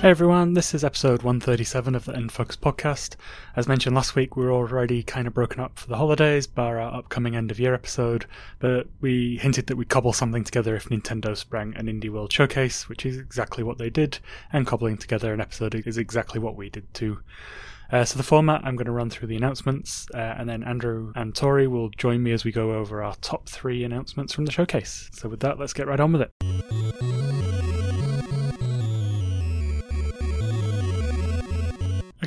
Hey everyone, this is episode 137 of the N-Focus podcast. As mentioned last week, we are already kind of broken up for the holidays, bar our upcoming end of year episode, but we hinted that we'd cobble something together if Nintendo sprang an Indie World Showcase, which is exactly what they did, and cobbling together an episode is exactly what we did too. Uh, so the format, I'm going to run through the announcements, uh, and then Andrew and Tori will join me as we go over our top three announcements from the showcase. So with that, let's get right on with it.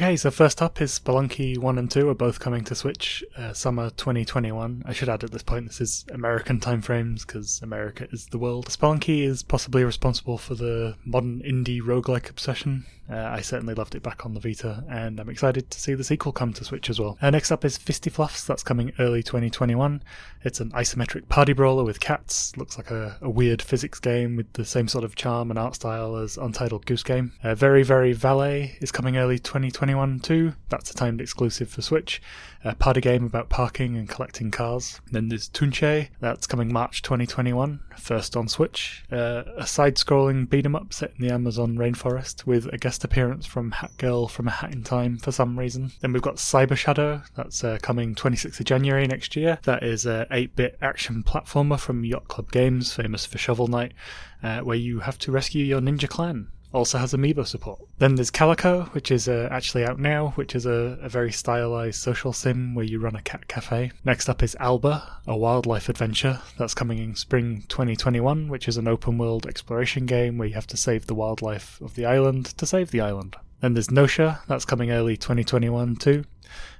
Okay, so first up is Spelunky 1 and 2 are both coming to Switch uh, summer 2021. I should add at this point this is American timeframes because America is the world. Spelunky is possibly responsible for the modern indie roguelike obsession. Uh, I certainly loved it back on the Vita, and I'm excited to see the sequel come to Switch as well. Uh, next up is Fisti-Fluffs, that's coming early 2021. It's an isometric party brawler with cats. Looks like a, a weird physics game with the same sort of charm and art style as Untitled Goose Game. Uh, very Very Valet is coming early 2021 too. That's a timed exclusive for Switch. A party game about parking and collecting cars. Then there's Tunche, that's coming March 2021, first on Switch. Uh, a side scrolling beat 'em up set in the Amazon rainforest with a guest appearance from Hat Girl from A Hat in Time for some reason. Then we've got Cyber Shadow, that's uh, coming 26th of January next year. That is a 8 bit action platformer from Yacht Club Games, famous for Shovel Knight, uh, where you have to rescue your ninja clan also has amiibo support. Then there's Calico, which is uh, actually out now, which is a, a, very stylized social sim where you run a cat cafe. Next up is Alba, a wildlife adventure that's coming in spring 2021, which is an open world exploration game where you have to save the wildlife of the island to save the island. Then there's Nosha, that's coming early 2021 too.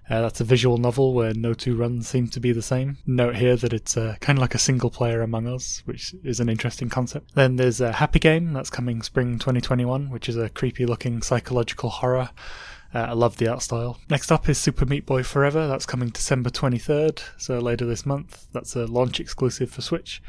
Uh, that's a visual novel where no two runs seem to be the same. Note here that it's uh, kind of like a single player Among Us, which is an interesting concept. Then there's a Happy Game that's coming spring 2021, which is a creepy looking psychological horror. Uh, I love the art style. Next up is Super Meat Boy Forever. That's coming December 23rd, so later this month. That's a launch exclusive for Switch.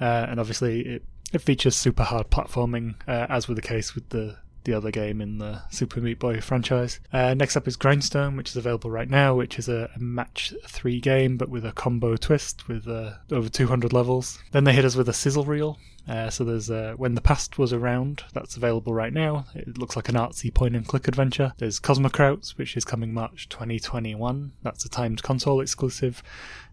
Uh, and obviously, it, it features super hard platforming, uh, as with the case with the the other game in the Super Meat Boy franchise. Uh, next up is Grindstone, which is available right now, which is a, a match three game but with a combo twist with uh, over 200 levels. Then they hit us with a sizzle reel. Uh, so there's uh, When the Past Was Around, that's available right now. It looks like an artsy point and click adventure. There's Cosmocrats, which is coming March 2021. That's a timed console exclusive.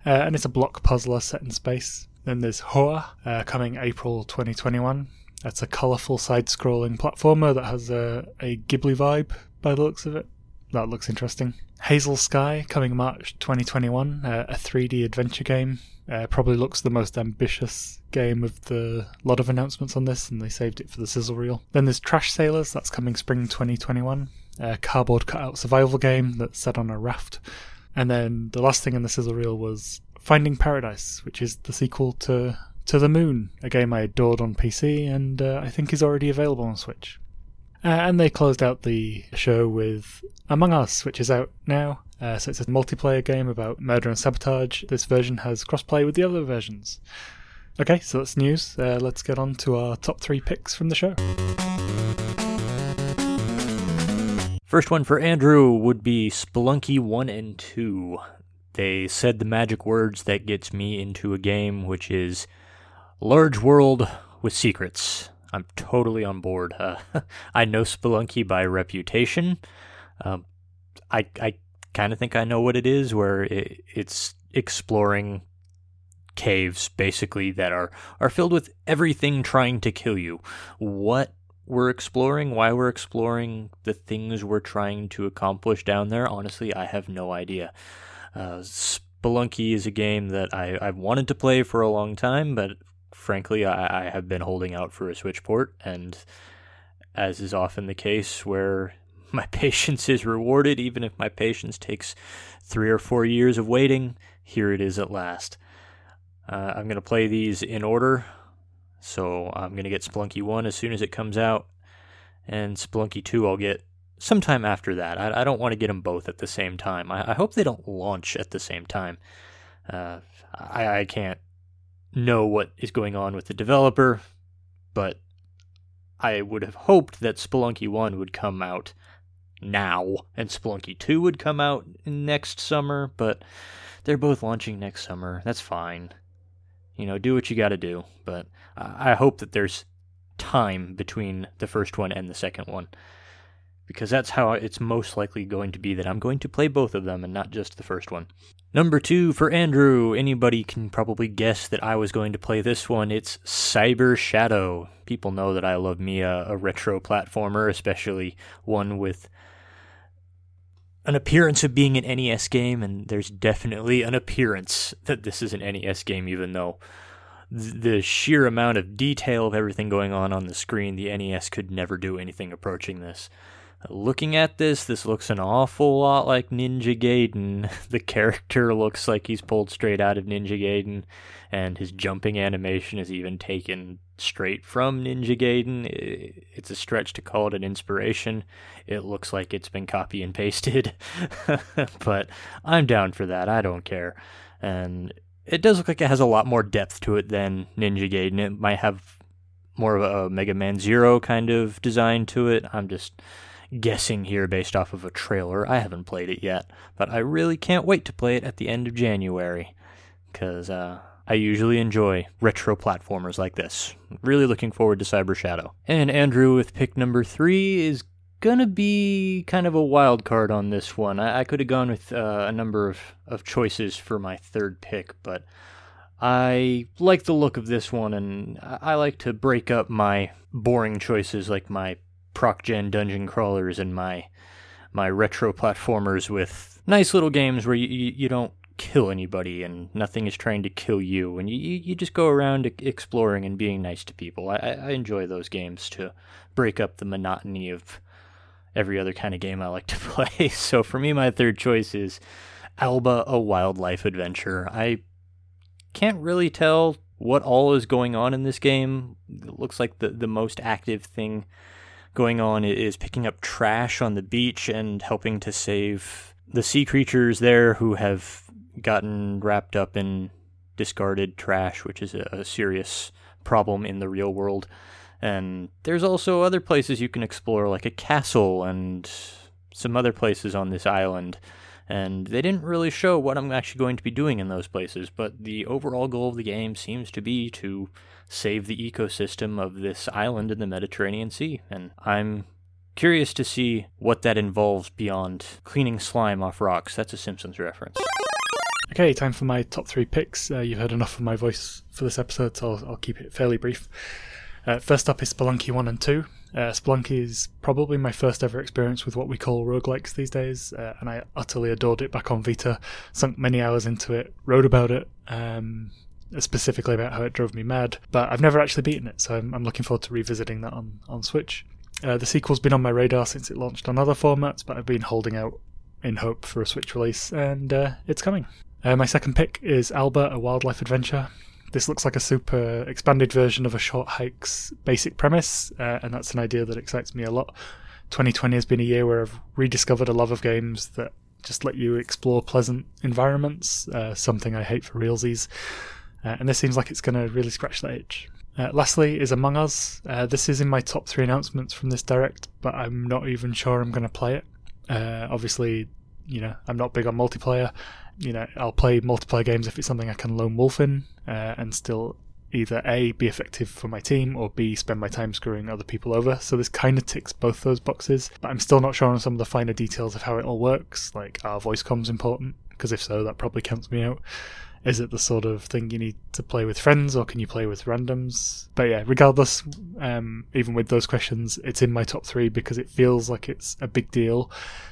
Uh, and it's a block puzzler set in space. Then there's Hoa, uh, coming April 2021. That's a colourful side scrolling platformer that has a, a Ghibli vibe by the looks of it. That looks interesting. Hazel Sky coming March 2021, uh, a 3D adventure game. Uh, probably looks the most ambitious game of the lot of announcements on this, and they saved it for the sizzle reel. Then there's Trash Sailors, that's coming spring 2021, a cardboard cutout survival game that's set on a raft. And then the last thing in the sizzle reel was Finding Paradise, which is the sequel to to the Moon, a game I adored on PC and uh, I think is already available on Switch. Uh, and they closed out the show with Among Us, which is out now. Uh, so it's a multiplayer game about murder and sabotage. This version has crossplay with the other versions. Okay, so that's news. Uh, let's get on to our top three picks from the show. First one for Andrew would be Spelunky 1 and 2. They said the magic words that gets me into a game, which is Large world with secrets. I'm totally on board. Uh, I know Spelunky by reputation. Um, I I kind of think I know what it is, where it, it's exploring caves basically that are are filled with everything trying to kill you. What we're exploring, why we're exploring, the things we're trying to accomplish down there. Honestly, I have no idea. Uh, Spelunky is a game that I, I've wanted to play for a long time, but frankly, I, I have been holding out for a Switch port, and as is often the case, where my patience is rewarded, even if my patience takes three or four years of waiting, here it is at last. Uh, I'm going to play these in order. So I'm going to get Splunky 1 as soon as it comes out, and Splunky 2 I'll get sometime after that. I, I don't want to get them both at the same time. I, I, hope they don't launch at the same time. Uh, I, I can't know what is going on with the developer, but I would have hoped that Spelunky 1 would come out now and Spelunky 2 would come out next summer, but they're both launching next summer. That's fine. You know, do what you got to do, but I hope that there's time between the first one and the second one. because that's how it's most likely going to be that I'm going to play both of them and not just the first one. Number two for Andrew. Anybody can probably guess that I was going to play this one. It's Cyber Shadow. People know that I love me a, a retro platformer, especially one with an appearance of being an NES game, and there's definitely an appearance that this is an NES game, even though the sheer amount of detail of everything going on on the screen, the NES could never do anything approaching this. Looking at this, this looks an awful lot like Ninja Gaiden. The character looks like he's pulled straight out of Ninja Gaiden, and his jumping animation is even taken straight from Ninja Gaiden. It's a stretch to call it an inspiration. It looks like it's been copy and pasted, but I'm down for that. I don't care. And it does look like it has a lot more depth to it than Ninja Gaiden. It might have more of a Mega Man Zero kind of design to it. I'm just guessing here based off of a trailer. I haven't played it yet, but I really can't wait to play it at the end of January because uh, I usually enjoy retro platformers like this. Really looking forward to Cyber Shadow. And Andrew with pick number three is gonna be kind of a wild card on this one. I, I could have gone with uh, a number of, of choices for my third pick, but I like the look of this one, and I like to break up my boring choices like my proc gen dungeon crawlers and my my retro platformers with nice little games where you, you, you don't kill anybody and nothing is trying to kill you and you, you just go around exploring and being nice to people. I, I enjoy those games to break up the monotony of every other kind of game I like to play. So for me, my third choice is Alba, a wildlife adventure. I can't really tell what all is going on in this game. It looks like the, the most active thing going on is picking up trash on the beach and helping to save the sea creatures there who have gotten wrapped up in discarded trash, which is a, serious problem in the real world. And there's also other places you can explore, like a castle and some other places on this island. And they didn't really show what I'm actually going to be doing in those places, but the overall goal of the game seems to be to save the ecosystem of this island in the Mediterranean Sea. And I'm curious to see what that involves beyond cleaning slime off rocks. That's a Simpsons reference. Okay, time for my top three picks. Uh, you've heard enough of my voice for this episode, so I'll, I'll keep it fairly brief. Uh, first up is Spelunky 1 and 2. Uh, Spelunky is probably my first ever experience with what we call roguelikes these days, uh, and I utterly adored it back on Vita. Sunk many hours into it, wrote about it, um, specifically about how it drove me mad, but I've never actually beaten it, so I'm, I'm looking forward to revisiting that on, on Switch. Uh, the sequel's been on my radar since it launched on other formats, but I've been holding out in hope for a Switch release, and uh, it's coming. Uh, my second pick is Alba, a wildlife adventure. This looks like a super expanded version of a short hike's basic premise, uh, and that's an idea that excites me a lot. 2020 has been a year where I've rediscovered a love of games that just let you explore pleasant environments, uh, something I hate for realsies. Uh, and this seems like it's going to really scratch that itch. Uh, lastly is Among Us. Uh, this is in my top three announcements from this direct, but I'm not even sure I'm going to play it. Uh, obviously, you know, I'm not big on multiplayer. You know, I'll play multiplayer games if it's something I can lone wolf in uh, and still either A, be effective for my team, or B, spend my time screwing other people over. So this kind of ticks both those boxes, but I'm still not sure on some of the finer details of how it all works, like are voice comms important? Because if so, that probably counts me out. Is it the sort of thing you need to play with friends, or can you play with randoms? But yeah, regardless, um, even with those questions, it's in my top three because it feels like it's a big deal,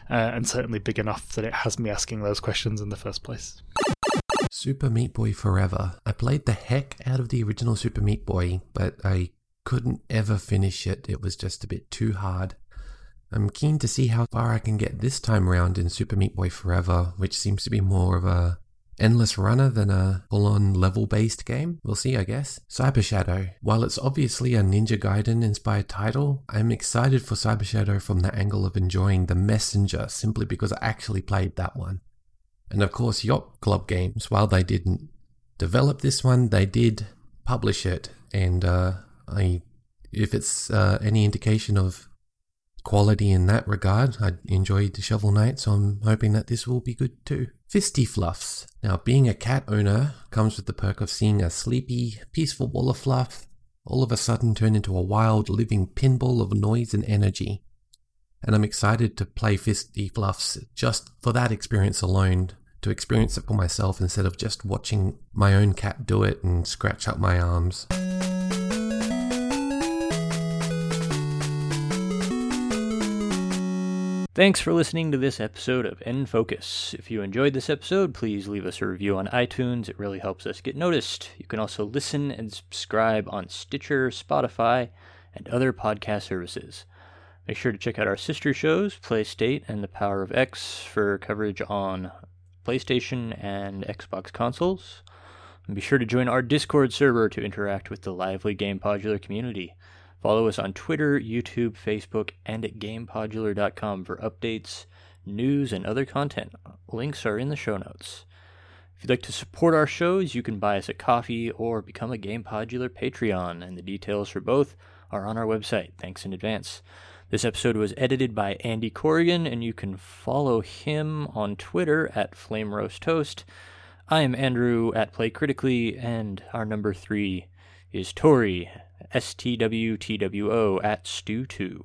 uh, and certainly big enough that it has me asking those questions in the first place. Super Meat Boy Forever. I played the heck out of the original Super Meat Boy, but I couldn't ever finish it. It was just a bit too hard. I'm keen to see how far I can get this time around in Super Meat Boy Forever, which seems to be more of a endless runner than a full on level based game. We'll see, I guess. Cyber Shadow. While it's obviously a Ninja Gaiden inspired title, I'm excited for Cyber Shadow from the angle of enjoying The Messenger simply because I actually played that one. And of course, Yacht Club Games, while they didn't develop this one, they did publish it. And uh, I, if it's uh, any indication of quality in that regard. I enjoyed the Shovel Knight, so I'm hoping that this will be good too. Fisti-Fluffs. Now, being a cat owner comes with the perk of seeing a sleepy, peaceful ball of fluff all of a sudden turn into a wild, living pinball of noise and energy. and I'm excited to play Fisti-Fluffs just for that experience alone, to experience it for myself instead of just watching my own cat do it and scratch up my arms. Thanks for listening to this episode of N Focus. If you enjoyed this episode, please leave us a review on iTunes. It really helps us get noticed. You can also listen and subscribe on Stitcher, Spotify, and other podcast services. Make sure to check out our sister shows, Play State and The Power of X, for coverage on PlayStation and Xbox consoles. And be sure to join our Discord server to interact with the lively Game Podular community. Follow us on Twitter, YouTube, Facebook, and at GamePodular.com for updates, news, and other content. Links are in the show notes. If you'd like to support our shows, you can buy us a coffee or become a GamePodular Patreon, and the details for both are on our website. Thanks in advance. This episode was edited by Andy Corrigan, and you can follow him on Twitter at Flame Roast Toast. I am Andrew at Play Critically, and our number three is Tori, S T W T W O, at Stew2.